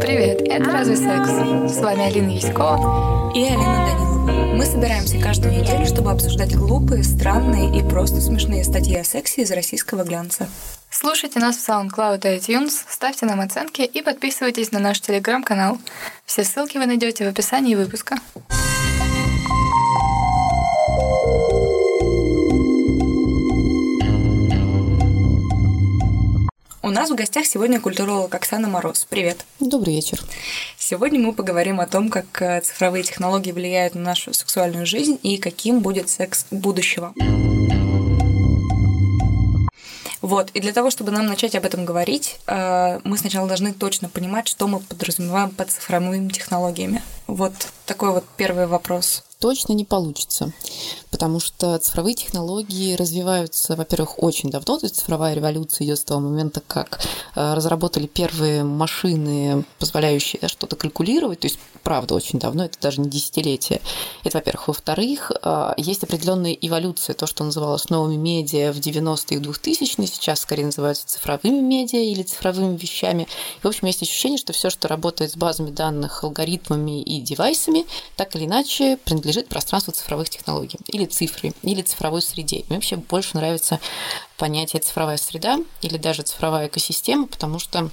Привет, это «Разве секс?» С вами Алина Яськова и Алина Данилова. Мы собираемся каждую неделю, чтобы обсуждать глупые, странные и просто смешные статьи о сексе из российского глянца. Слушайте нас в SoundCloud и iTunes, ставьте нам оценки и подписывайтесь на наш телеграм-канал. Все ссылки вы найдете в описании выпуска. У нас в гостях сегодня культуролог Оксана Мороз. Привет. Добрый вечер. Сегодня мы поговорим о том, как э, цифровые технологии влияют на нашу сексуальную жизнь и каким будет секс будущего. Вот, и для того, чтобы нам начать об этом говорить, э, мы сначала должны точно понимать, что мы подразумеваем под цифровыми технологиями. Вот такой вот первый вопрос точно не получится, потому что цифровые технологии развиваются, во-первых, очень давно, то есть цифровая революция идет с того момента, как э, разработали первые машины, позволяющие что-то калькулировать, то есть правда очень давно, это даже не десятилетие. Это, во-первых. Во-вторых, э, есть определенная эволюция, то, что называлось новыми медиа в 90-е и 2000-е, сейчас скорее называются цифровыми медиа или цифровыми вещами. И, в общем, есть ощущение, что все, что работает с базами данных, алгоритмами и девайсами, так или иначе принадлежит пространству цифровых технологий или цифры, или цифровой среде. Мне вообще больше нравится понятие цифровая среда или даже цифровая экосистема, потому что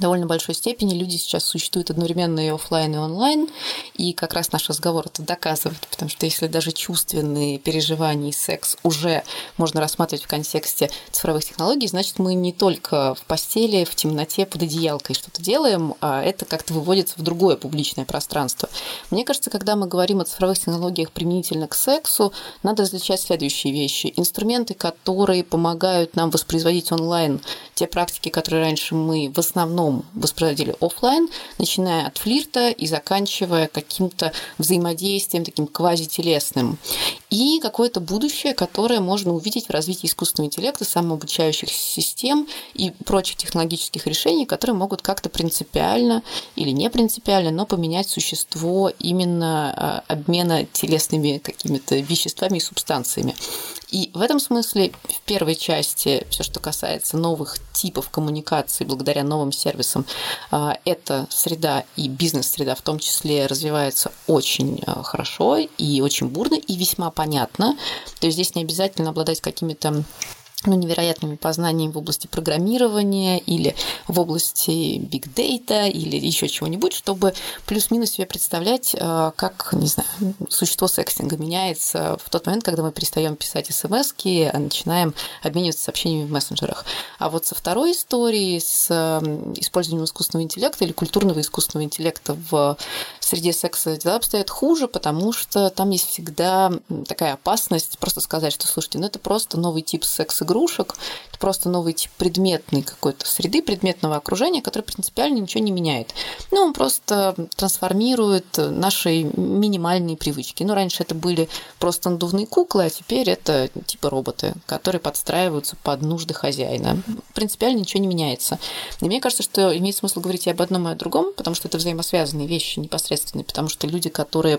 довольно большой степени люди сейчас существуют одновременно и офлайн, и онлайн, и как раз наш разговор это доказывает, потому что если даже чувственные переживания и секс уже можно рассматривать в контексте цифровых технологий, значит, мы не только в постели, в темноте, под одеялкой что-то делаем, а это как-то выводится в другое публичное пространство. Мне кажется, когда мы говорим о цифровых технологиях применительно к сексу, надо различать следующие вещи. Инструменты, которые помогают нам воспроизводить онлайн те практики, которые раньше мы в основном основном воспроизводили офлайн, начиная от флирта и заканчивая каким-то взаимодействием таким квазителесным. И какое-то будущее, которое можно увидеть в развитии искусственного интеллекта, самообучающих систем и прочих технологических решений, которые могут как-то принципиально или не принципиально, но поменять существо именно а, обмена телесными какими-то веществами и субстанциями. И в этом смысле в первой части все, что касается новых типов коммуникации благодаря новым сервисам, а, эта среда и бизнес-среда в том числе развивается очень а, хорошо и очень бурно и весьма понятно. То есть здесь не обязательно обладать какими-то ну, невероятными познаниями в области программирования или в области big data или еще чего-нибудь, чтобы плюс-минус себе представлять, э, как, не знаю, существо секстинга меняется в тот момент, когда мы перестаем писать смс а начинаем обмениваться сообщениями в мессенджерах. А вот со второй историей, с использованием искусственного интеллекта или культурного искусственного интеллекта в среде секса дела обстоят хуже, потому что там есть всегда такая опасность просто сказать, что, слушайте, ну это просто новый тип секс-игры, игрушек. Это просто новый тип предметной какой-то среды, предметного окружения, который принципиально ничего не меняет. Ну, он просто трансформирует наши минимальные привычки. Ну, раньше это были просто надувные куклы, а теперь это типа роботы, которые подстраиваются под нужды хозяина. Принципиально ничего не меняется. И мне кажется, что имеет смысл говорить и об одном, и о другом, потому что это взаимосвязанные вещи непосредственные, потому что люди, которые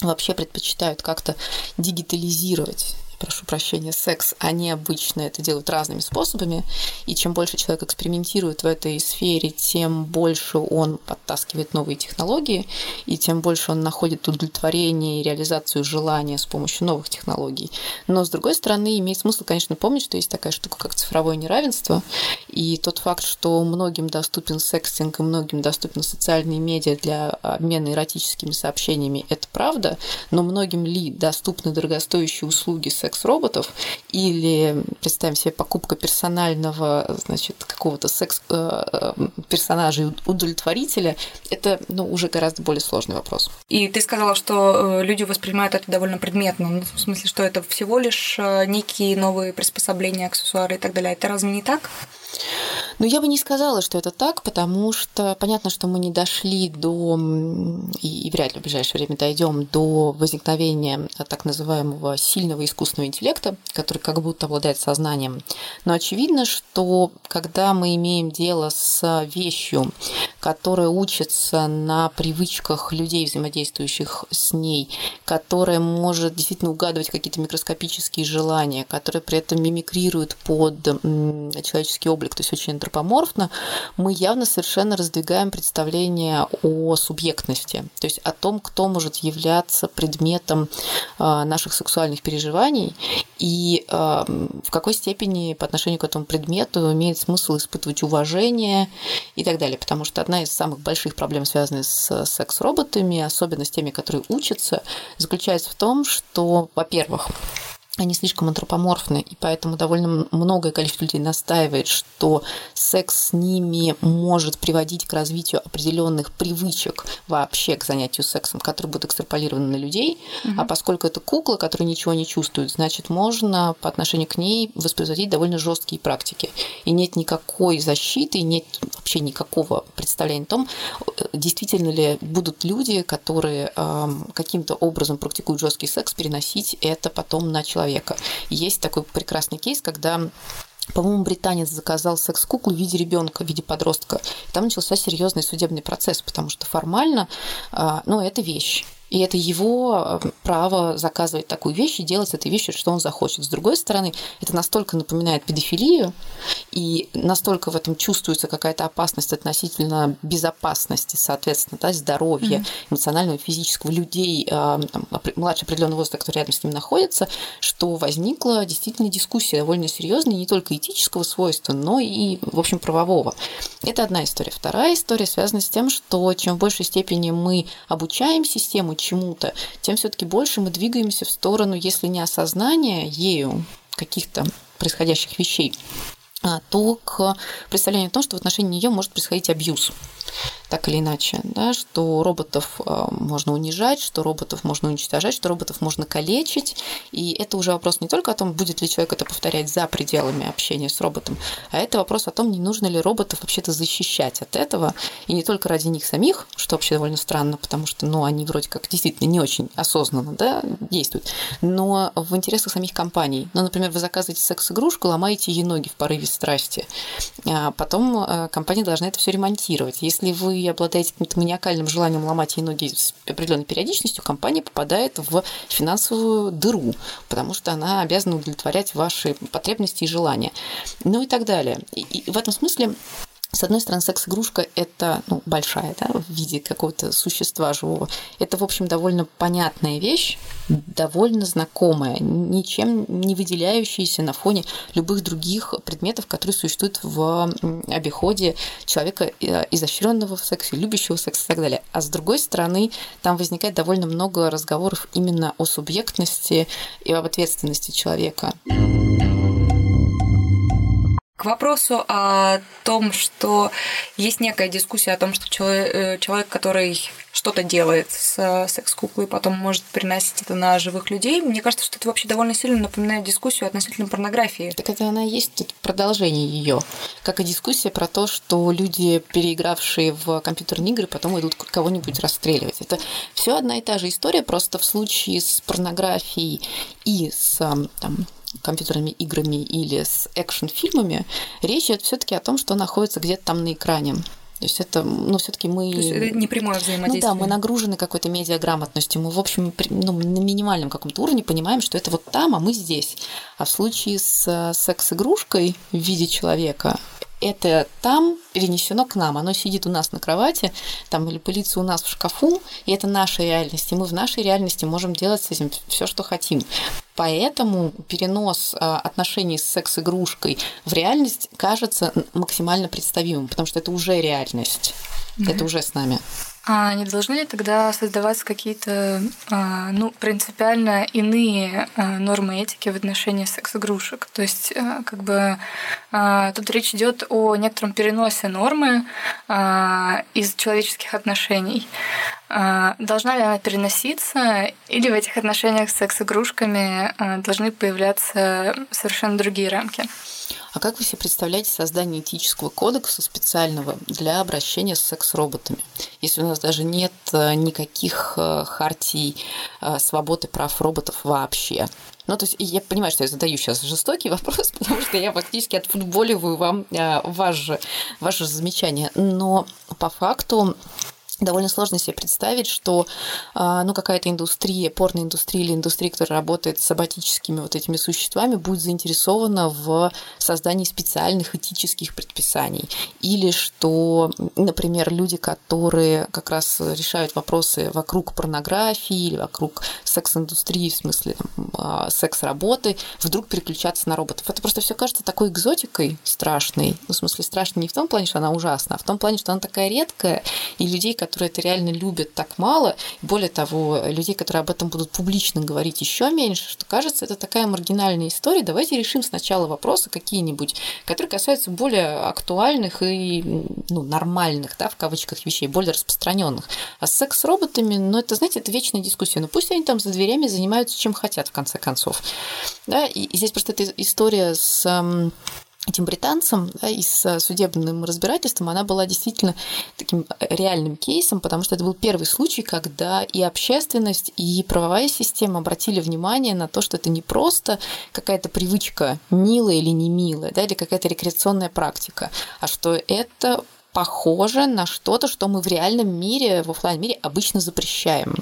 вообще предпочитают как-то дигитализировать прошу прощения, секс, они обычно это делают разными способами, и чем больше человек экспериментирует в этой сфере, тем больше он подтаскивает новые технологии, и тем больше он находит удовлетворение и реализацию желания с помощью новых технологий. Но, с другой стороны, имеет смысл, конечно, помнить, что есть такая штука, как цифровое неравенство, и тот факт, что многим доступен секстинг и многим доступны социальные медиа для обмена эротическими сообщениями, это правда, но многим ли доступны дорогостоящие услуги секс секс-роботов, или, представим себе, покупка персонального, значит, какого-то секс-персонажа э, э, удовлетворителя, это, ну, уже гораздо более сложный вопрос. И ты сказала, что э, люди воспринимают это довольно предметно, ну, в смысле, что это всего лишь некие новые приспособления, аксессуары и так далее. Это разве не так? Ну, я бы не сказала, что это так, потому что понятно, что мы не дошли до, и, вряд ли в ближайшее время дойдем до возникновения так называемого сильного искусственного интеллекта, который как будто обладает сознанием. Но очевидно, что когда мы имеем дело с вещью, которая учится на привычках людей, взаимодействующих с ней, которая может действительно угадывать какие-то микроскопические желания, которая при этом мимикрирует под человеческий облик, то есть очень антропоморфно, мы явно совершенно раздвигаем представление о субъектности, то есть о том, кто может являться предметом а, наших сексуальных переживаний и а, в какой степени по отношению к этому предмету имеет смысл испытывать уважение и так далее. Потому что одна из самых больших проблем, связанных с секс-роботами, особенно с теми, которые учатся, заключается в том, что, во-первых, они слишком антропоморфны, и поэтому довольно многое количество людей настаивает, что секс с ними может приводить к развитию определенных привычек вообще к занятию сексом, которые будут экстраполированы на людей. Угу. А поскольку это кукла, которая ничего не чувствует, значит, можно по отношению к ней воспроизводить довольно жесткие практики. И нет никакой защиты, нет вообще никакого представления о том, действительно ли будут люди, которые э, каким-то образом практикуют жесткий секс, переносить это потом на человека человека. Есть такой прекрасный кейс, когда по-моему, британец заказал секс-куклу в виде ребенка, в виде подростка. Там начался серьезный судебный процесс, потому что формально, а, ну, это вещь. И это его э, право заказывать такую вещь и делать с этой вещью, что он захочет. С другой стороны, это настолько напоминает педофилию, и настолько в этом чувствуется какая-то опасность относительно безопасности, соответственно, да, здоровья, mm-hmm. эмоционального, физического людей, э, там, младше определенного возраста, который рядом с ним находится, что возникла действительно дискуссия довольно серьезная, не только этического свойства, но и, в общем, правового. Это одна история. Вторая история связана с тем, что чем в большей степени мы обучаем систему, чему-то, тем все-таки больше мы двигаемся в сторону, если не осознания ею каких-то происходящих вещей, а, то к представлению о том, что в отношении нее может происходить абьюз так или иначе, да, что роботов э, можно унижать, что роботов можно уничтожать, что роботов можно калечить. И это уже вопрос не только о том, будет ли человек это повторять за пределами общения с роботом, а это вопрос о том, не нужно ли роботов вообще-то защищать от этого. И не только ради них самих, что вообще довольно странно, потому что ну, они вроде как действительно не очень осознанно да, действуют, но в интересах самих компаний. Ну, например, вы заказываете секс-игрушку, ломаете ей ноги в порыве страсти. А потом э, компания должна это все ремонтировать. Если вы вы обладаете каким-то маниакальным желанием ломать ей ноги с определенной периодичностью, компания попадает в финансовую дыру, потому что она обязана удовлетворять ваши потребности и желания. Ну и так далее. И, и в этом смысле с одной стороны, секс-игрушка – это ну, большая, да, в виде какого-то существа живого. Это, в общем, довольно понятная вещь, довольно знакомая, ничем не выделяющаяся на фоне любых других предметов, которые существуют в обиходе человека, э, изощренного в сексе, любящего секс и так далее. А с другой стороны, там возникает довольно много разговоров именно о субъектности и об ответственности человека. К вопросу о том, что есть некая дискуссия о том, что человек, э, человек который что-то делает с секс-куклой, потом может переносить это на живых людей, мне кажется, что это вообще довольно сильно напоминает дискуссию относительно порнографии. Так это она есть это продолжение ее, как и дискуссия про то, что люди, переигравшие в компьютерные игры, потом идут кого-нибудь расстреливать. Это все одна и та же история, просто в случае с порнографией и с там, компьютерными играми или с экшн-фильмами, речь идет все-таки о том, что находится где-то там на экране. То есть это, ну, все-таки мы... То есть это не прямое взаимодействие. Ну да, мы нагружены какой-то медиаграмотностью. Мы, в общем, ну, на минимальном каком-то уровне понимаем, что это вот там, а мы здесь. А в случае с э, секс-игрушкой в виде человека, это там перенесено к нам. Оно сидит у нас на кровати, там или пылится у нас в шкафу, и это наша реальность. И мы в нашей реальности можем делать с этим все, что хотим. Поэтому перенос а, отношений с секс-игрушкой в реальность кажется максимально представимым, потому что это уже реальность. Mm-hmm. Это уже с нами. А не должны ли тогда создаваться какие-то а, ну, принципиально иные а, нормы этики в отношении секс-игрушек? То есть, а, как бы тут речь идет о некотором переносе нормы из человеческих отношений. Должна ли она переноситься, или в этих отношениях с секс-игрушками должны появляться совершенно другие рамки? А как вы себе представляете создание этического кодекса специального для обращения с секс-роботами? Если у нас даже нет э, никаких э, хартий э, свободы прав роботов вообще. Ну, то есть я понимаю, что я задаю сейчас жестокий вопрос, потому что я фактически отфутболиваю вам ваше, ваше замечание. Но по факту довольно сложно себе представить, что а, ну, какая-то индустрия, порноиндустрия или индустрия, которая работает с абатическими вот этими существами, будет заинтересована в создании специальных этических предписаний. Или что, например, люди, которые как раз решают вопросы вокруг порнографии или вокруг секс-индустрии, в смысле а, секс-работы, вдруг переключаться на роботов. Это просто все кажется такой экзотикой страшной. Ну, в смысле, страшной не в том плане, что она ужасна, а в том плане, что она такая редкая, и людей, которые это реально любят, так мало. Более того, людей, которые об этом будут публично говорить, еще меньше, что кажется, это такая маргинальная история. Давайте решим сначала вопросы какие-нибудь, которые касаются более актуальных и ну, нормальных, да, в кавычках, вещей, более распространенных. А с секс-роботами, ну, это, знаете, это вечная дискуссия. Ну, пусть они там за дверями занимаются чем хотят, в конце концов. Да, и, и здесь просто эта история с этим британцам да, и с судебным разбирательством, она была действительно таким реальным кейсом, потому что это был первый случай, когда и общественность, и правовая система обратили внимание на то, что это не просто какая-то привычка милая или не милая, да, или какая-то рекреационная практика, а что это похоже на что-то, что мы в реальном мире, в офлайн мире обычно запрещаем.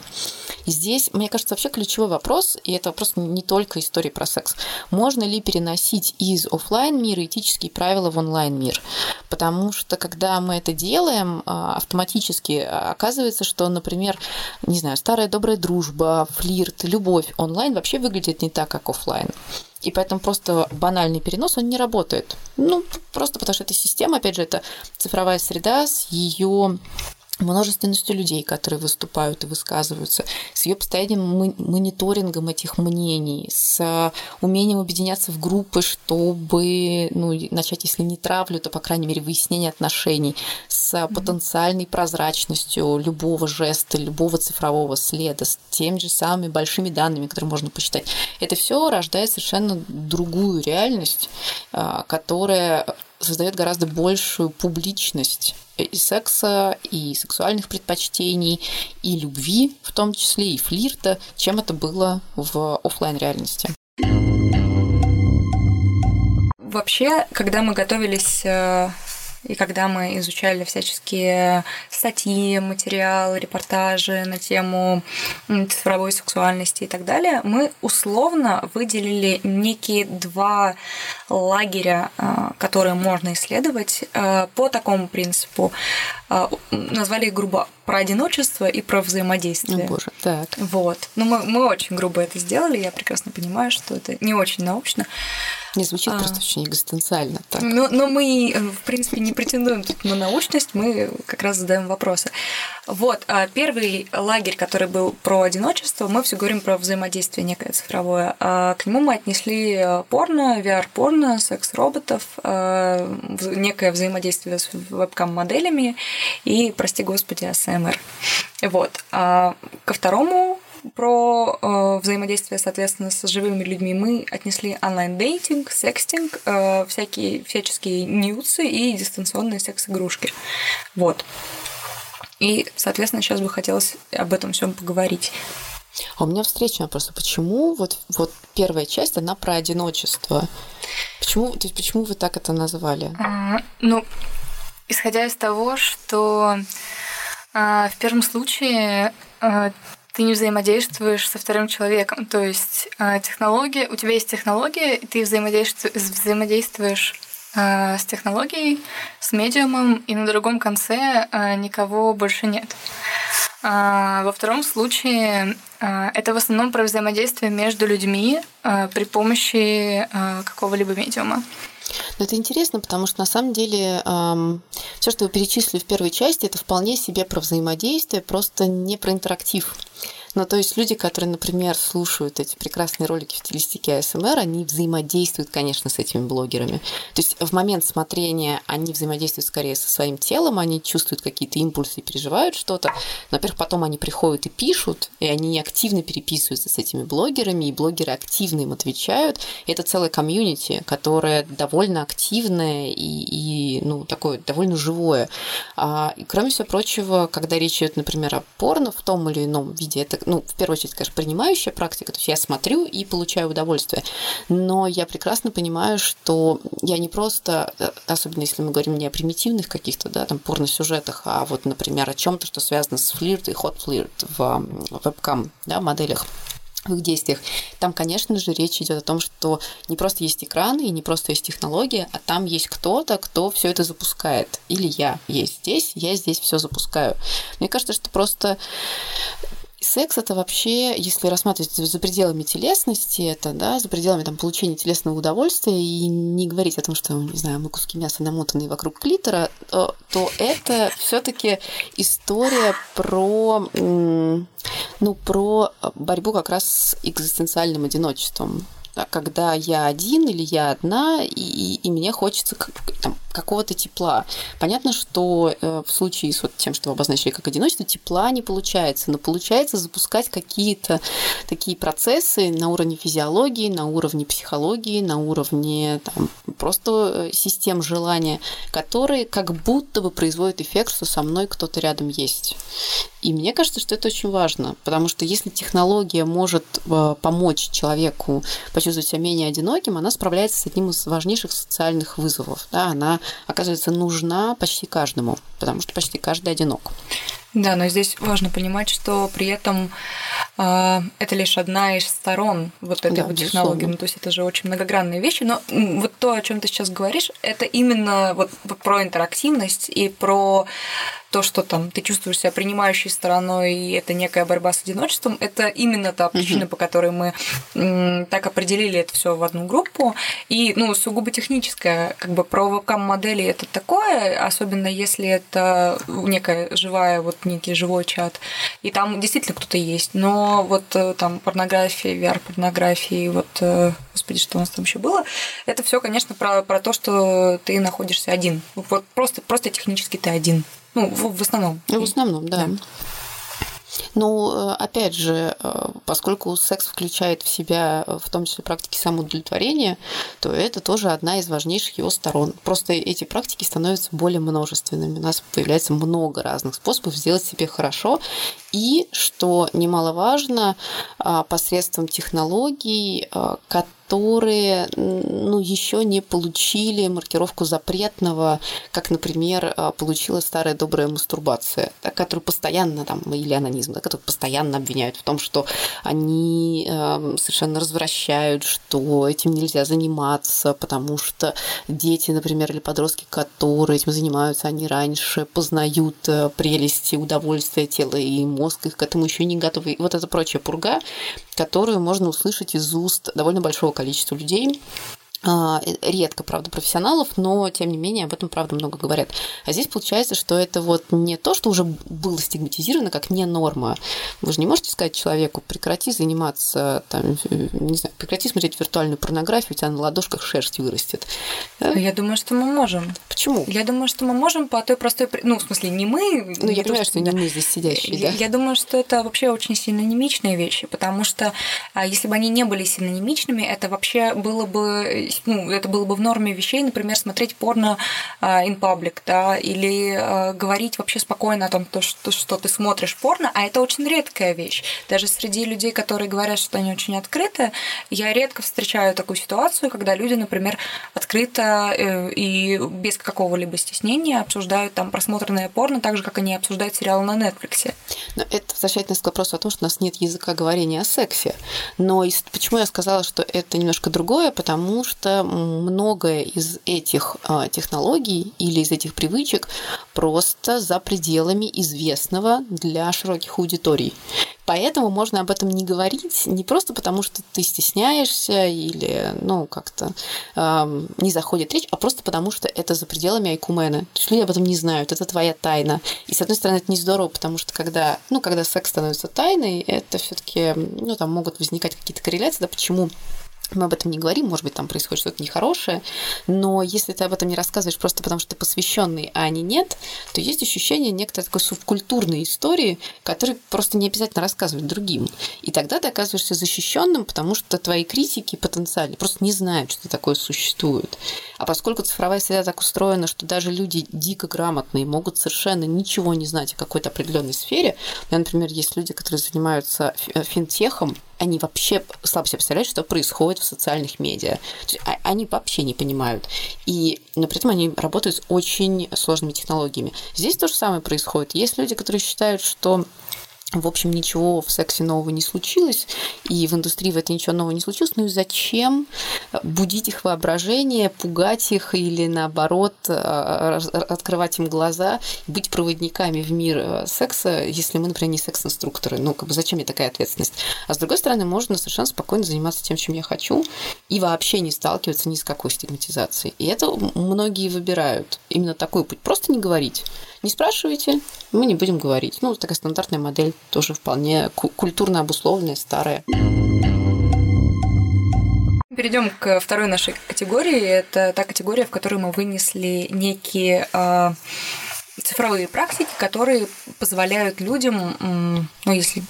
Здесь, мне кажется, вообще ключевой вопрос, и это вопрос не только истории про секс, можно ли переносить из офлайн мира этические правила в онлайн мир? Потому что когда мы это делаем, а, автоматически оказывается, что, например, не знаю, старая добрая дружба, флирт, любовь онлайн вообще выглядит не так, как офлайн. И поэтому просто банальный перенос, он не работает. Ну, просто потому что эта система, опять же, это цифровая среда с ее множественностью людей, которые выступают и высказываются, с ее постоянным мониторингом этих мнений, с умением объединяться в группы, чтобы ну, начать, если не травлю, то, по крайней мере, выяснение отношений, с потенциальной прозрачностью любого жеста, любого цифрового следа, с теми же самыми большими данными, которые можно посчитать. Это все рождает совершенно другую реальность, а, которая создает гораздо большую публичность и секса, и сексуальных предпочтений, и любви, в том числе и флирта, чем это было в офлайн реальности. Вообще, когда мы готовились э, и когда мы изучали всяческие статьи, материалы, репортажи на тему цифровой сексуальности и так далее, мы условно выделили некие два лагеря, а, которые можно исследовать а, по такому принципу. А, назвали их грубо про одиночество и про взаимодействие. О, боже, так. Вот. Ну, мы, мы очень грубо это сделали, я прекрасно понимаю, что это не очень научно. Не звучит а, просто очень экзистенциально. Так. Но, но мы, в принципе, не претендуем тут на научность, мы как раз задаем вопросы. Вот, а первый лагерь, который был про одиночество, мы все говорим про взаимодействие некое цифровое. А к нему мы отнесли э, порно, VR-порно, секс-роботов, э, некое взаимодействие с вебкам-моделями и, прости господи, АСМР. Вот. А ко второму про э, взаимодействие, соответственно, с живыми людьми мы отнесли онлайн-дейтинг, секстинг, э, всякие всяческие ньюсы и дистанционные секс-игрушки. Вот. И, соответственно, сейчас бы хотелось об этом всем поговорить. А у меня встречный вопрос. Почему вот, вот первая часть, она про одиночество? Почему, то есть почему вы так это назвали? А, ну, исходя из того, что а, в первом случае а, ты не взаимодействуешь со вторым человеком. То есть а, технология, у тебя есть технология, и ты взаимодействуешь, взаимодействуешь а, с технологией, с медиумом, и на другом конце а, никого больше нет. Во втором случае это в основном про взаимодействие между людьми при помощи какого-либо медиума. Но это интересно, потому что на самом деле эм, все, что вы перечислили в первой части, это вполне себе про взаимодействие, просто не про интерактив. Ну, то есть люди, которые, например, слушают эти прекрасные ролики в стилистике АСМР, они взаимодействуют, конечно, с этими блогерами. То есть в момент смотрения они взаимодействуют скорее со своим телом, они чувствуют какие-то импульсы переживают что-то. Во-первых, потом они приходят и пишут, и они активно переписываются с этими блогерами, и блогеры активно им отвечают. И это целая комьюнити, которая довольно активная и, и ну, такое довольно живое. А, и, кроме всего прочего, когда речь идет, например, о порно в том или ином виде, это ну, в первую очередь, конечно, принимающая практика, то есть я смотрю и получаю удовольствие, но я прекрасно понимаю, что я не просто, э, особенно если мы говорим не о примитивных каких-то, да, там, порносюжетах, а вот, например, о чем то что связано с флирт и хот-флирт в вебкам, да, моделях, в их действиях. Там, конечно же, речь идет о том, что не просто есть экраны и не просто есть технология, а там есть кто-то, кто все это запускает. Или я есть здесь, я здесь все запускаю. Мне кажется, что просто Секс это вообще, если рассматривать за пределами телесности, это, да, за пределами там, получения телесного удовольствия и не говорить о том, что, не знаю, мы куски мяса намотанные вокруг клитора, то, то это все-таки история про, ну, про борьбу как раз с экзистенциальным одиночеством когда я один или я одна, и, и мне хочется там, какого-то тепла. Понятно, что э, в случае с вот тем, что вы обозначили как одиночество, тепла не получается, но получается запускать какие-то такие процессы на уровне физиологии, на уровне психологии, на уровне там, просто э, систем желания, которые как будто бы производят эффект, что со мной кто-то рядом есть. И мне кажется, что это очень важно, потому что если технология может э, помочь человеку почувствовать себя менее одиноким, она справляется с одним из важнейших социальных вызовов. Да, она, оказывается, нужна почти каждому, потому что почти каждый одинок. Да, но здесь важно понимать, что при этом э, это лишь одна из сторон вот этой да, вот технологии. Ну, то есть это же очень многогранные вещи. Но вот то, о чем ты сейчас говоришь, это именно вот про интерактивность и про то, что там ты чувствуешь себя принимающей стороной, и это некая борьба с одиночеством, это именно та причина, угу. по которой мы так определили это все в одну группу. И, ну, сугубо техническая, как бы про вебкам-модели это такое, особенно если это некая живая, вот некий живой чат. И там действительно кто-то есть. Но вот э, там порнография, VR-порнография, вот, э, господи, что у нас там еще было, это все, конечно, про, про то, что ты находишься один. Вот просто, просто технически ты один. Ну, в, в основном. В основном, да. да. Ну, э, опять же, э, поскольку секс включает в себя э, в том числе практики самоудовлетворения, то это тоже одна из важнейших его сторон. Просто эти практики становятся более множественными. У нас появляется много разных способов сделать себе хорошо. И, что немаловажно, посредством технологий, которые которые ну, еще не получили маркировку запретного, как, например, а, получила старая добрая мастурбация, да, которую постоянно, там, или анонизм, да, которую постоянно обвиняют в том, что они э, совершенно развращают, что этим нельзя заниматься, потому что дети, например, или подростки, которые этим занимаются, они раньше познают э, прелести, удовольствия тела, и мозг их к этому еще не готовы. И вот эта прочая пурга, которую можно услышать из уст довольно большого количества людей. А, редко, правда, профессионалов, но тем не менее об этом, правда, много говорят. А здесь получается, что это вот не то, что уже было стигматизировано как не норма. Вы же не можете сказать человеку, прекрати заниматься, там, не знаю, прекрати смотреть виртуальную порнографию, у тебя на ладошках шерсть вырастет. Да? Я думаю, что мы можем. Почему? Я думаю, что мы можем по той простой... Ну, в смысле, не мы... Ну, я понимаю, что не мы здесь сидящие, я, да? Я думаю, что это вообще очень синонимичные вещи, потому что а, если бы они не были синонимичными, это вообще было бы ну, это было бы в норме вещей, например, смотреть порно uh, in public, да, или uh, говорить вообще спокойно о том, то, что, что ты смотришь порно, а это очень редкая вещь. Даже среди людей, которые говорят, что они очень открыты, я редко встречаю такую ситуацию, когда люди, например, открыто э, и без какого-либо стеснения обсуждают там просмотренное порно, так же, как они обсуждают сериалы на Netflix. Но это возвращает нас к вопросу о том, что у нас нет языка говорения о сексе. Но почему я сказала, что это немножко другое? Потому что что многое из этих а, технологий или из этих привычек просто за пределами известного для широких аудиторий. Поэтому можно об этом не говорить не просто потому, что ты стесняешься или, ну, как-то э, не заходит речь, а просто потому, что это за пределами айкумена. То есть люди об этом не знают, это твоя тайна. И, с одной стороны, это не здорово, потому что когда, ну, когда секс становится тайной, это все таки ну, там могут возникать какие-то корреляции, да, почему мы об этом не говорим, может быть, там происходит что-то нехорошее, но если ты об этом не рассказываешь просто потому, что ты посвященный, а они нет, то есть ощущение некоторой такой субкультурной истории, которую просто не обязательно рассказывать другим. И тогда ты оказываешься защищенным, потому что твои критики потенциально просто не знают, что такое существует. А поскольку цифровая среда так устроена, что даже люди дико грамотные могут совершенно ничего не знать о какой-то определенной сфере, у меня, например, есть люди, которые занимаются финтехом, они вообще слабо себе представляют, что происходит в социальных медиа. А, они вообще не понимают. И, но при этом они работают с очень сложными технологиями. Здесь то же самое происходит. Есть люди, которые считают, что в общем, ничего в сексе нового не случилось, и в индустрии в это ничего нового не случилось. Ну и зачем будить их воображение, пугать их или наоборот э, открывать им глаза, быть проводниками в мир э, секса, если мы, например, не секс-инструкторы. Ну, как бы зачем мне такая ответственность? А с другой стороны, можно совершенно спокойно заниматься тем, чем я хочу, и вообще не сталкиваться ни с какой стигматизацией. И это многие выбирают. Именно такой путь. Просто не говорить. Не спрашивайте, мы не будем говорить. Ну, такая стандартная модель, тоже вполне культурно обусловленная, старая. Перейдем к второй нашей категории. Это та категория, в которой мы вынесли некие э, цифровые практики, которые позволяют людям, ну, если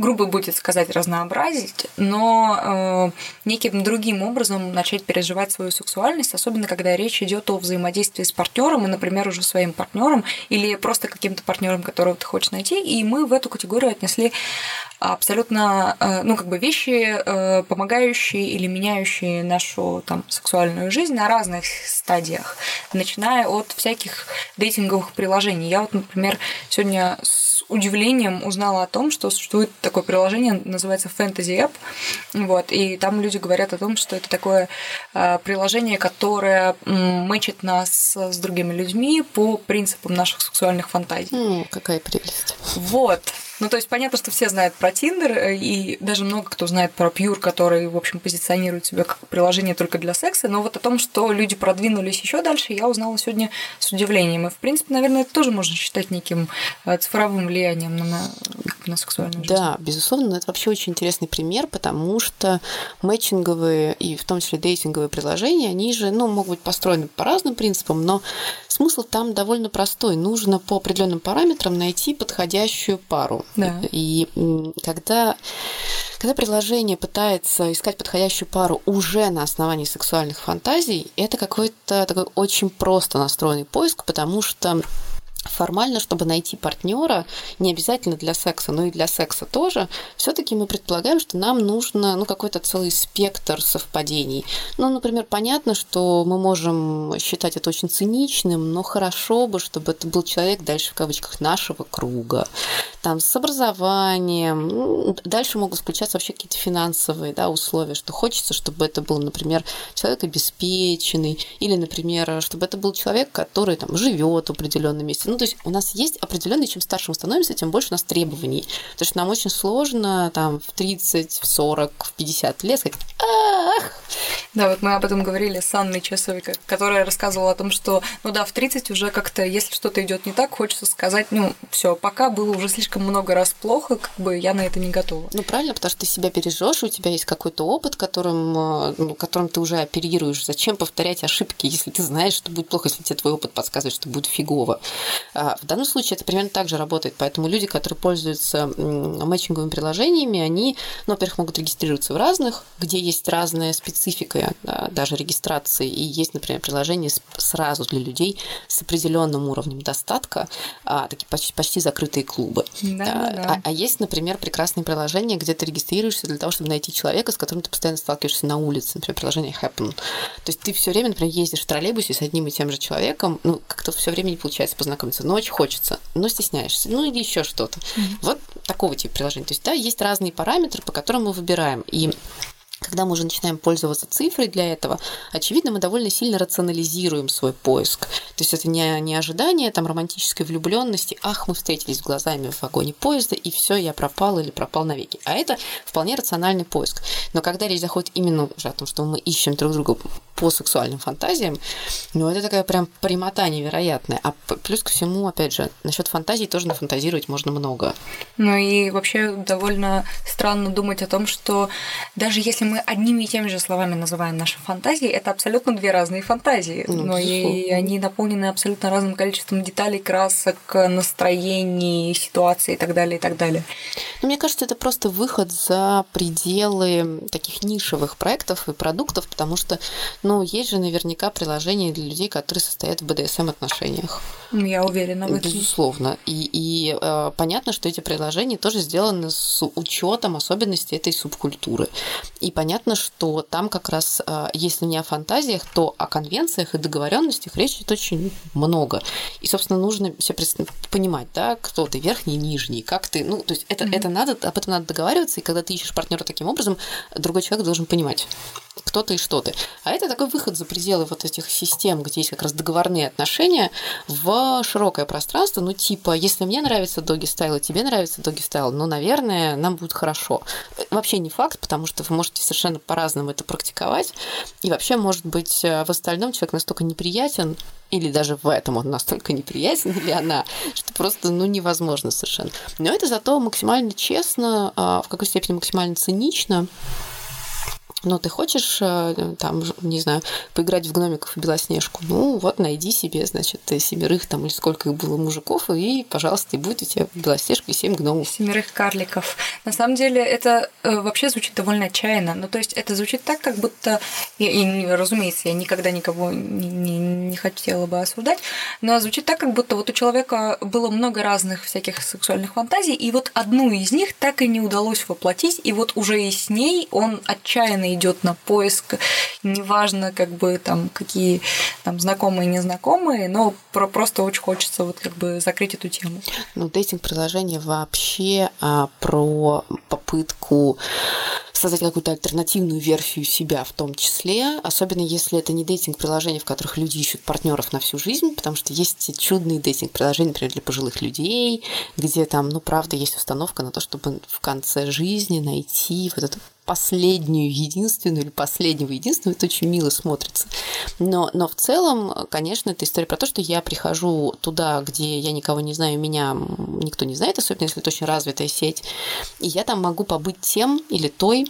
грубо будет сказать, разнообразить, но э, неким другим образом начать переживать свою сексуальность, особенно когда речь идет о взаимодействии с партнером и, например, уже своим партнером или просто каким-то партнером, которого ты хочешь найти. И мы в эту категорию отнесли абсолютно, э, ну, как бы вещи, э, помогающие или меняющие нашу там сексуальную жизнь на разных стадиях, начиная от всяких дейтинговых приложений. Я вот, например, сегодня с удивлением узнала о том, что существует такое приложение, называется Fantasy App, вот, и там люди говорят о том, что это такое э, приложение, которое мэчит нас с другими людьми по принципам наших сексуальных фантазий. Ну, какая прелесть. Вот. Ну, то есть понятно, что все знают про Тиндер, э, и даже много кто знает про Pure, который, в общем, позиционирует себя как приложение только для секса, но вот о том, что люди продвинулись еще дальше, я узнала сегодня с удивлением. И, в принципе, наверное, это тоже можно считать неким э, цифровым влиянием на, на сексуальную жизнь. Да, безусловно, это вообще очень интересный пример, потому что мэтчинговые и в том числе дейтинговые приложения, они же, ну, могут быть построены по разным принципам, но смысл там довольно простой. Нужно по определенным параметрам найти подходящую пару. Да. И когда когда приложение пытается искать подходящую пару уже на основании сексуальных фантазий, это какой-то такой очень просто настроенный поиск, потому что формально, чтобы найти партнера, не обязательно для секса, но и для секса тоже, все-таки мы предполагаем, что нам нужно ну, какой-то целый спектр совпадений. Ну, например, понятно, что мы можем считать это очень циничным, но хорошо бы, чтобы это был человек дальше в кавычках нашего круга, там с образованием. Дальше могут включаться вообще какие-то финансовые да, условия, что хочется, чтобы это был, например, человек обеспеченный, или, например, чтобы это был человек, который там живет в определенном месте ну, то есть у нас есть определенный, чем старше мы становимся, тем больше у нас требований. Потому что нам очень сложно там в 30, в 40, в 50 лет сказать «Ах!» Да, вот мы об этом говорили с Анной Часовой, которая рассказывала о том, что, ну да, в 30 уже как-то, если что-то идет не так, хочется сказать, ну, все, пока было уже слишком много раз плохо, как бы я на это не готова. Ну, правильно, потому что ты себя бережешь, у тебя есть какой-то опыт, которым, э, ну, которым ты уже оперируешь. Зачем повторять ошибки, если ты знаешь, что будет плохо, если тебе твой опыт подсказывает, что будет фигово. А в данном случае это примерно так же работает. Поэтому люди, которые пользуются матчинговыми приложениями, они, ну, во-первых, могут регистрироваться в разных, где есть разная специфика да, даже регистрации. И есть, например, приложения сразу для людей с определенным уровнем достатка, а, такие почти, почти закрытые клубы. Да, а, да. А, а есть, например, прекрасные приложения, где ты регистрируешься для того, чтобы найти человека, с которым ты постоянно сталкиваешься на улице, например, приложение Happen. То есть ты все время, например, ездишь в троллейбусе с одним и тем же человеком, ну, как-то все время не получается познакомиться хочется, но очень хочется, но стесняешься, ну или еще что-то. Mm-hmm. Вот такого типа приложения. То есть, да, есть разные параметры, по которым мы выбираем. И когда мы уже начинаем пользоваться цифрой для этого, очевидно, мы довольно сильно рационализируем свой поиск. То есть это не, не ожидание там, романтической влюбленности, ах, мы встретились глазами в вагоне поезда, и все, я пропал или пропал навеки. А это вполне рациональный поиск. Но когда речь заходит именно уже о том, что мы ищем друг друга по сексуальным фантазиям, ну, это такая прям прямота невероятная. А плюс ко всему, опять же, насчет фантазий тоже нафантазировать можно много. Ну и вообще довольно странно думать о том, что даже если мы одними и теми же словами называем наши фантазии, это абсолютно две разные фантазии. Ну, но и они наполнены абсолютно разным количеством деталей, красок, настроений, ситуаций и так далее, и так далее. Ну, мне кажется, это просто выход за пределы таких нишевых проектов и продуктов, потому что, ну, есть же наверняка приложения для людей, которые состоят в БДСМ-отношениях. Я уверена в этом. Безусловно. И, и э, понятно, что эти приложения тоже сделаны с учетом особенностей этой субкультуры. И понятно, что там как раз, а, если не о фантазиях, то о конвенциях и договоренностях речь идет очень много. И, собственно, нужно все понимать, да, кто ты, верхний, нижний, как ты. Ну, то есть это, mm-hmm. это надо, об этом надо договариваться, и когда ты ищешь партнера таким образом, другой человек должен понимать, кто ты и что ты. А это такой выход за пределы вот этих систем, где есть как раз договорные отношения, в широкое пространство. Ну, типа, если мне нравится доги стайл, и тебе нравится доги стайл, ну, наверное, нам будет хорошо. Вообще не факт, потому что вы можете совершенно по-разному это практиковать. И вообще, может быть, в остальном человек настолько неприятен, или даже в этом он настолько неприятен, или она, что просто, ну, невозможно совершенно. Но это зато максимально честно, а, в какой степени максимально цинично, ну, ты хочешь, э, там, не знаю, поиграть в гномиков и Белоснежку? Ну, вот найди себе, значит, семерых там или сколько их было мужиков, и, пожалуйста, и будет у тебя Белоснежка и семь гномов. Семерых карликов. На самом деле, это э, вообще звучит довольно отчаянно. Ну, то есть, это звучит так, как будто... И, и разумеется, я никогда никого не, не, не хотела бы осуждать, но звучит так, как будто вот у человека было много разных всяких сексуальных фантазий, и вот одну из них так и не удалось воплотить, и вот уже и с ней он отчаянно идет на поиск, неважно, как бы там какие там знакомые, незнакомые, но про просто очень хочется вот как бы закрыть эту тему. Ну, дейтинг-приложение вообще а, про попытку создать какую-то альтернативную версию себя в том числе, особенно если это не дейтинг-приложения, в которых люди ищут партнеров на всю жизнь, потому что есть чудные дейтинг-приложения, например, для пожилых людей, где там, ну, правда, есть установка на то, чтобы в конце жизни найти вот эту последнюю, единственную или последнего единственного, это очень мило смотрится. Но, но в целом, конечно, это история про то, что я прихожу туда, где я никого не знаю, меня никто не знает, особенно если это очень развитая сеть, и я там могу побыть тем или той,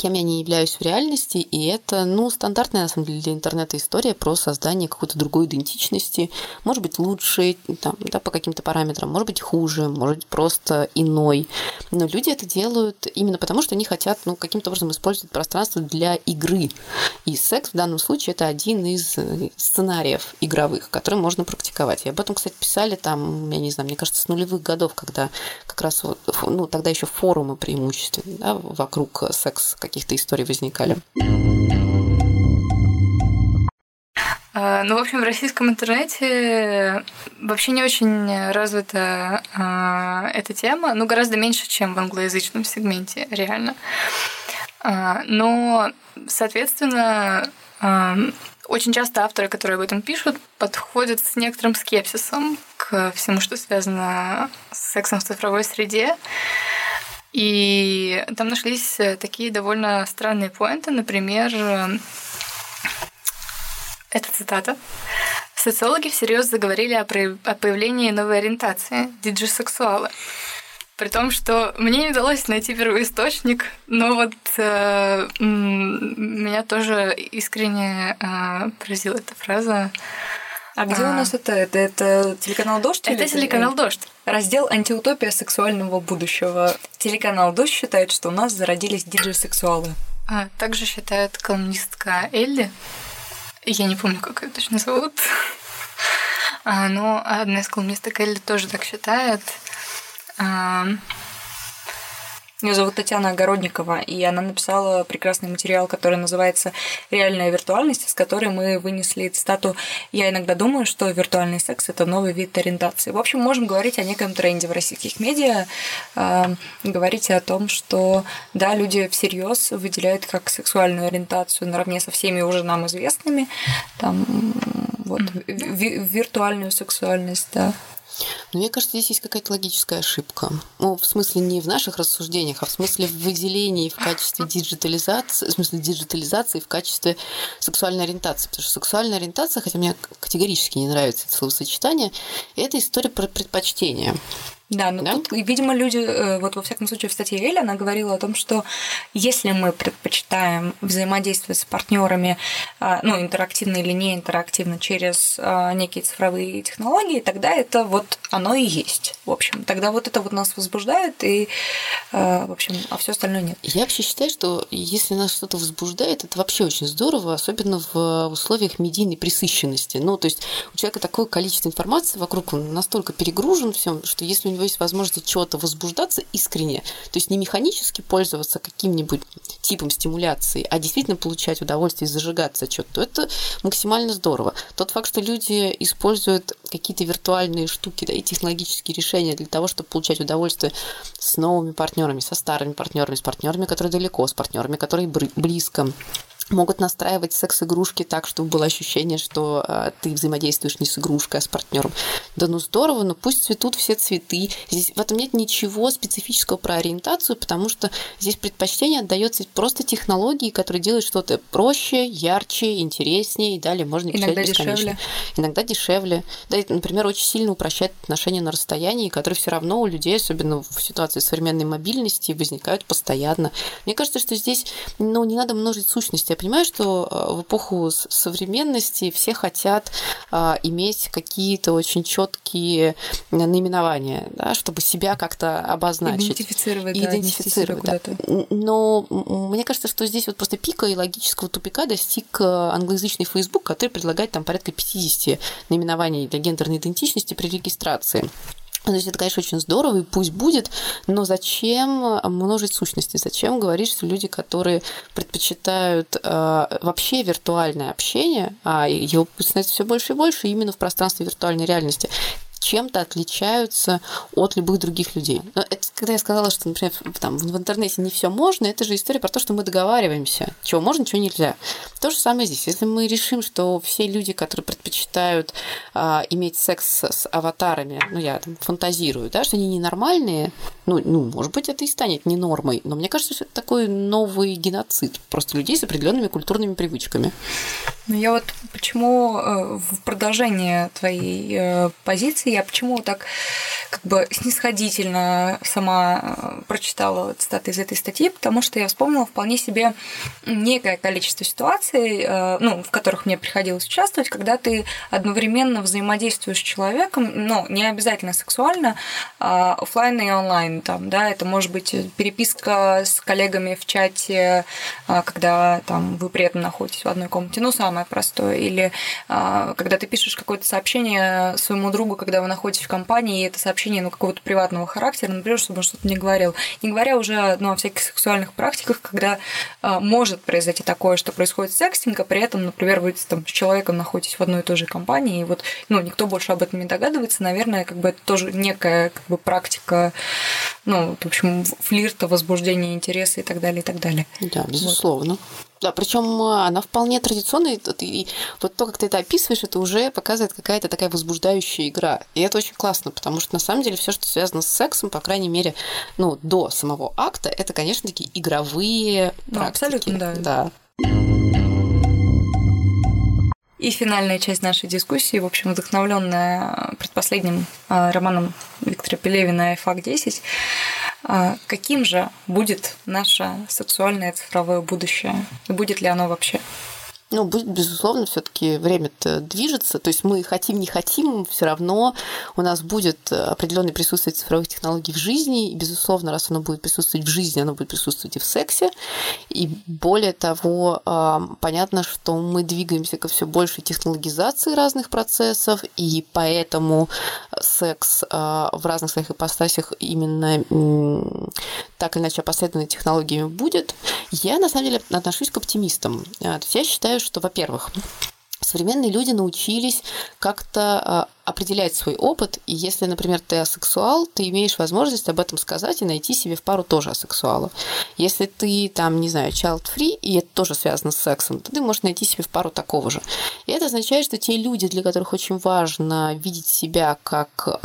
кем я не являюсь в реальности, и это, ну, стандартная, на самом деле, для интернета история про создание какой-то другой идентичности, может быть, лучшей, там, да, по каким-то параметрам, может быть, хуже, может быть, просто иной. Но люди это делают именно потому, что они хотят, ну, каким-то образом использовать пространство для игры. И секс в данном случае это один из сценариев игровых, которые можно практиковать. И об этом, кстати, писали там, я не знаю, мне кажется, с нулевых годов, когда как раз вот, ну, тогда еще форумы преимущественно, да, вокруг секс каких-то историй возникали? А, ну, в общем, в российском интернете вообще не очень развита а, эта тема, ну, гораздо меньше, чем в англоязычном сегменте, реально. А, но, соответственно, а, очень часто авторы, которые об этом пишут, подходят с некоторым скепсисом к всему, что связано с сексом в цифровой среде. И там нашлись э, такие довольно странные поинты. Например, э, это цитата. Социологи всерьез заговорили о, появлении новой ориентации – диджисексуалы. При том, что мне не удалось найти первоисточник, но вот э, меня тоже искренне э, поразила эта фраза. А где а... у нас это? Это, это телеканал Дождь? Это телеканал Дождь. Раздел «Антиутопия сексуального будущего». Телеканал Дождь считает, что у нас зародились диджей-сексуалы. А, также считает колумнистка Элли. Я не помню, как ее точно зовут. А, но одна из колумнисток Элли тоже так считает. А, Ее зовут Татьяна Огородникова, и она написала прекрасный материал, который называется «Реальная виртуальность», с которой мы вынесли цитату «Я иногда думаю, что виртуальный секс – это новый вид ориентации». В общем, можем говорить о неком тренде в российских медиа, э, говорить о том, что, да, люди всерьез выделяют как сексуальную ориентацию наравне со всеми уже нам известными, там, вот, виртуальную сексуальность, да. Но мне кажется, здесь есть какая-то логическая ошибка. Ну, в смысле не в наших рассуждениях, а в смысле в выделении в качестве диджитализации, в смысле диджитализации в качестве сексуальной ориентации. Потому что сексуальная ориентация, хотя мне категорически не нравится это словосочетание, это история про предпочтение. Да, ну да? тут, видимо, люди, э, вот во всяком случае в статье Эль, она говорила о том, что если мы предпочитаем взаимодействие с партнерами, а, ну, интерактивно или не интерактивно через а, некие цифровые технологии, тогда это вот оно и есть. В общем, тогда вот это вот нас возбуждает, и, а, в общем, а все остальное нет. Я вообще считаю, что если нас что-то возбуждает, это вообще очень здорово, особенно в условиях медийной присыщенности. Ну, то есть у человека такое количество информации вокруг, он настолько перегружен всем, что если у него него есть возможность чего-то возбуждаться искренне, то есть не механически пользоваться каким-нибудь типом стимуляции, а действительно получать удовольствие и зажигаться что-то, то это максимально здорово. Тот факт, что люди используют какие-то виртуальные штуки да, и технологические решения для того, чтобы получать удовольствие с новыми партнерами, со старыми партнерами, с партнерами, которые далеко, с партнерами, которые близко, могут настраивать секс-игрушки так, чтобы было ощущение, что э, ты взаимодействуешь не с игрушкой, а с партнером. Да ну здорово, но пусть цветут все цветы. Здесь в этом нет ничего специфического про ориентацию, потому что здесь предпочтение отдается просто технологии, которые делают что-то проще, ярче, интереснее, и далее можно Иногда бесконечно. дешевле. Иногда дешевле. Да, это, например, очень сильно упрощает отношения на расстоянии, которые все равно у людей, особенно в ситуации современной мобильности, возникают постоянно. Мне кажется, что здесь ну, не надо множить сущности, понимаю, что э, в эпоху современности все хотят а, иметь какие-то очень четкие наименования, да, чтобы себя как-то обозначить. Идентифицировать, да, идентифицировать да. Но мне кажется, что здесь вот просто пика и логического тупика достиг э, англоязычный Facebook, который предлагает там порядка 50 наименований для гендерной идентичности при регистрации. То есть это, конечно, очень здорово, и пусть будет, но зачем множить сущности? Зачем говорить, что люди, которые предпочитают э, вообще виртуальное общение, а его становится все больше и больше именно в пространстве виртуальной реальности, чем-то отличаются от любых других людей. Но это, когда я сказала, что, например, там, в интернете не все можно, это же история про то, что мы договариваемся, чего можно, чего нельзя. То же самое здесь. Если мы решим, что все люди, которые предпочитают а, иметь секс с аватарами, ну, я там фантазирую, да, что они ненормальные, ну, ну, может быть, это и станет не нормой, но мне кажется, что это такой новый геноцид просто людей с определенными культурными привычками. Ну, я вот почему э, в продолжении твоей э, позиции, я почему так как бы снисходительно сама э, прочитала цитаты из этой статьи, потому что я вспомнила вполне себе некое количество ситуаций, ну, в которых мне приходилось участвовать, когда ты одновременно взаимодействуешь с человеком, ну, не обязательно сексуально, а офлайн и онлайн, там, да, это может быть переписка с коллегами в чате, когда там вы при этом находитесь в одной комнате, ну, самое самое простое. Или а, когда ты пишешь какое-то сообщение своему другу, когда вы находитесь в компании, и это сообщение ну, какого-то приватного характера, например, чтобы он что-то не говорил. Не говоря уже ну, о всяких сексуальных практиках, когда а, может произойти такое, что происходит секстинг, а при этом, например, вы там, с человеком находитесь в одной и той же компании, и вот ну, никто больше об этом не догадывается, наверное, как бы это тоже некая как бы, практика, ну, в общем, флирта, возбуждения интереса и так далее, и так далее. Да, безусловно. Вот. Да, причем э, она вполне традиционная, и вот то, как ты это описываешь, это уже показывает какая-то такая возбуждающая игра. И это очень классно, потому что на самом деле все, что связано с сексом, по крайней мере, ну, до самого акта, это, конечно, такие игровые ну, практики. Абсолютно, да. да. И финальная часть нашей дискуссии, в общем, вдохновленная предпоследним э, романом Виктора Пелевина «Айфак 10», а каким же будет наше сексуальное цифровое будущее? И будет ли оно вообще? Ну, безусловно, все-таки время-то движется. То есть мы хотим, не хотим, все равно у нас будет определенное присутствие цифровых технологий в жизни. И, безусловно, раз оно будет присутствовать в жизни, оно будет присутствовать и в сексе. И более того, а, понятно, что мы двигаемся ко все большей технологизации разных процессов, и поэтому секс а, в разных своих ипостасях именно так или иначе опосредованной технологиями будет. Я, на самом деле, отношусь к оптимистам. То есть я считаю, что, во-первых, современные люди научились как-то а, определять свой опыт, и если, например, ты асексуал, ты имеешь возможность об этом сказать и найти себе в пару тоже асексуала. Если ты там, не знаю, child-free, и это тоже связано с сексом, то ты можешь найти себе в пару такого же. И это означает, что те люди, для которых очень важно видеть себя как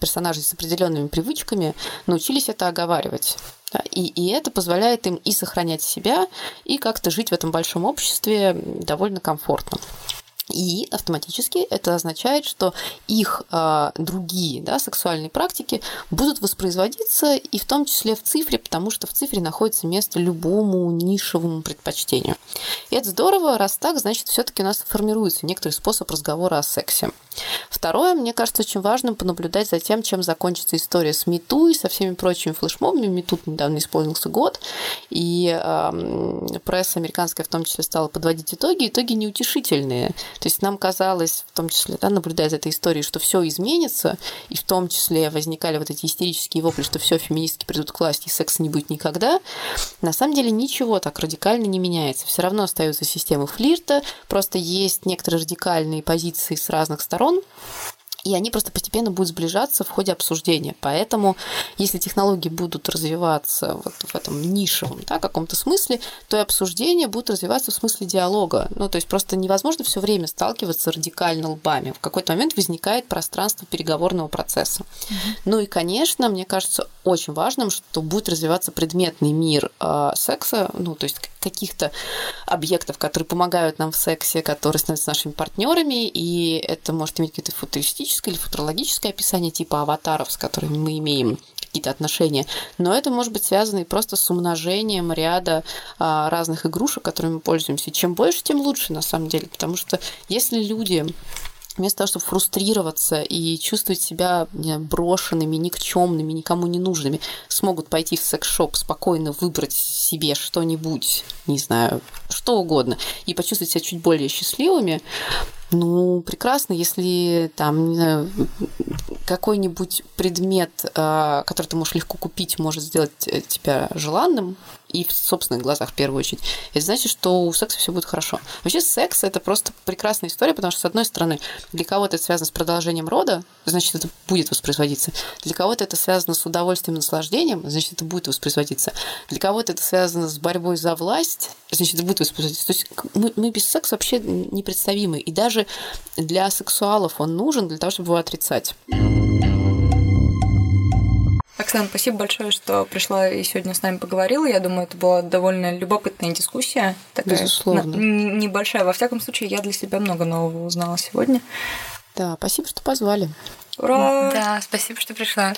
персонажей с определенными привычками, научились это оговаривать. И, и это позволяет им и сохранять себя, и как-то жить в этом большом обществе довольно комфортно. И автоматически это означает, что их э, другие да, сексуальные практики будут воспроизводиться и в том числе в цифре, потому что в цифре находится место любому нишевому предпочтению. И это здорово, раз так, значит, все-таки у нас формируется некоторый способ разговора о сексе. Второе, мне кажется, очень важным понаблюдать за тем, чем закончится история с Мету и со всеми прочими флешмобами. Мету недавно исполнился год, и э, пресса американская в том числе стала подводить итоги. Итоги неутешительные. То есть нам казалось, в том числе, да, наблюдая за этой историей, что все изменится, и в том числе возникали вот эти истерические вопли, что все феминистки придут к власти, и секса не будет никогда. На самом деле ничего так радикально не меняется. Все равно остаются системы флирта, просто есть некоторые радикальные позиции с разных сторон, и они просто постепенно будут сближаться в ходе обсуждения. Поэтому, если технологии будут развиваться вот в этом нишевом да, каком-то смысле, то и обсуждения будут развиваться в смысле диалога. Ну, то есть просто невозможно все время сталкиваться радикально лбами. В какой-то момент возникает пространство переговорного процесса. Ну и, конечно, мне кажется очень важным, что будет развиваться предметный мир э, секса, ну, то есть каких-то объектов, которые помогают нам в сексе, которые становятся нашими партнерами, и это может иметь какие-то футуристические физическое или футурологическое описание типа аватаров, с которыми мы имеем какие-то отношения, но это может быть связано и просто с умножением ряда а, разных игрушек, которыми мы пользуемся. чем больше, тем лучше на самом деле, потому что если люди вместо того, чтобы фрустрироваться и чувствовать себя брошенными, никчемными, никому не нужными, смогут пойти в секс-шоп, спокойно выбрать себе что-нибудь, не знаю, что угодно, и почувствовать себя чуть более счастливыми, ну, прекрасно, если там, не знаю, какой-нибудь предмет, а, который ты можешь легко купить, может сделать э, тебя желанным, и в собственных глазах в первую очередь, это значит, что у секса все будет хорошо. Вообще секс это просто прекрасная история, потому что, с одной стороны, для кого-то это связано с продолжением рода, значит, это будет воспроизводиться. Для кого-то это связано с удовольствием и наслаждением, значит, это будет воспроизводиться. Для кого-то это связано с борьбой за власть, значит, это будет воспроизводиться. То есть мы, мы без секса вообще непредставимы. И даже для сексуалов он нужен для того, чтобы его отрицать. Оксана, спасибо большое, что пришла и сегодня с нами поговорила. Я думаю, это была довольно любопытная дискуссия. Такая Безусловно. Небольшая. Во всяком случае, я для себя много нового узнала сегодня. Да, спасибо, что позвали. Ура! Да, спасибо, что пришла.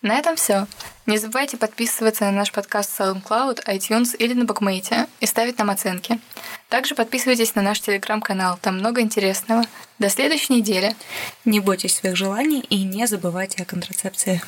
На этом все. Не забывайте подписываться на наш подкаст в SoundCloud, iTunes или на Букмейте и ставить нам оценки. Также подписывайтесь на наш телеграм-канал, там много интересного. До следующей недели. Не бойтесь своих желаний и не забывайте о контрацепции.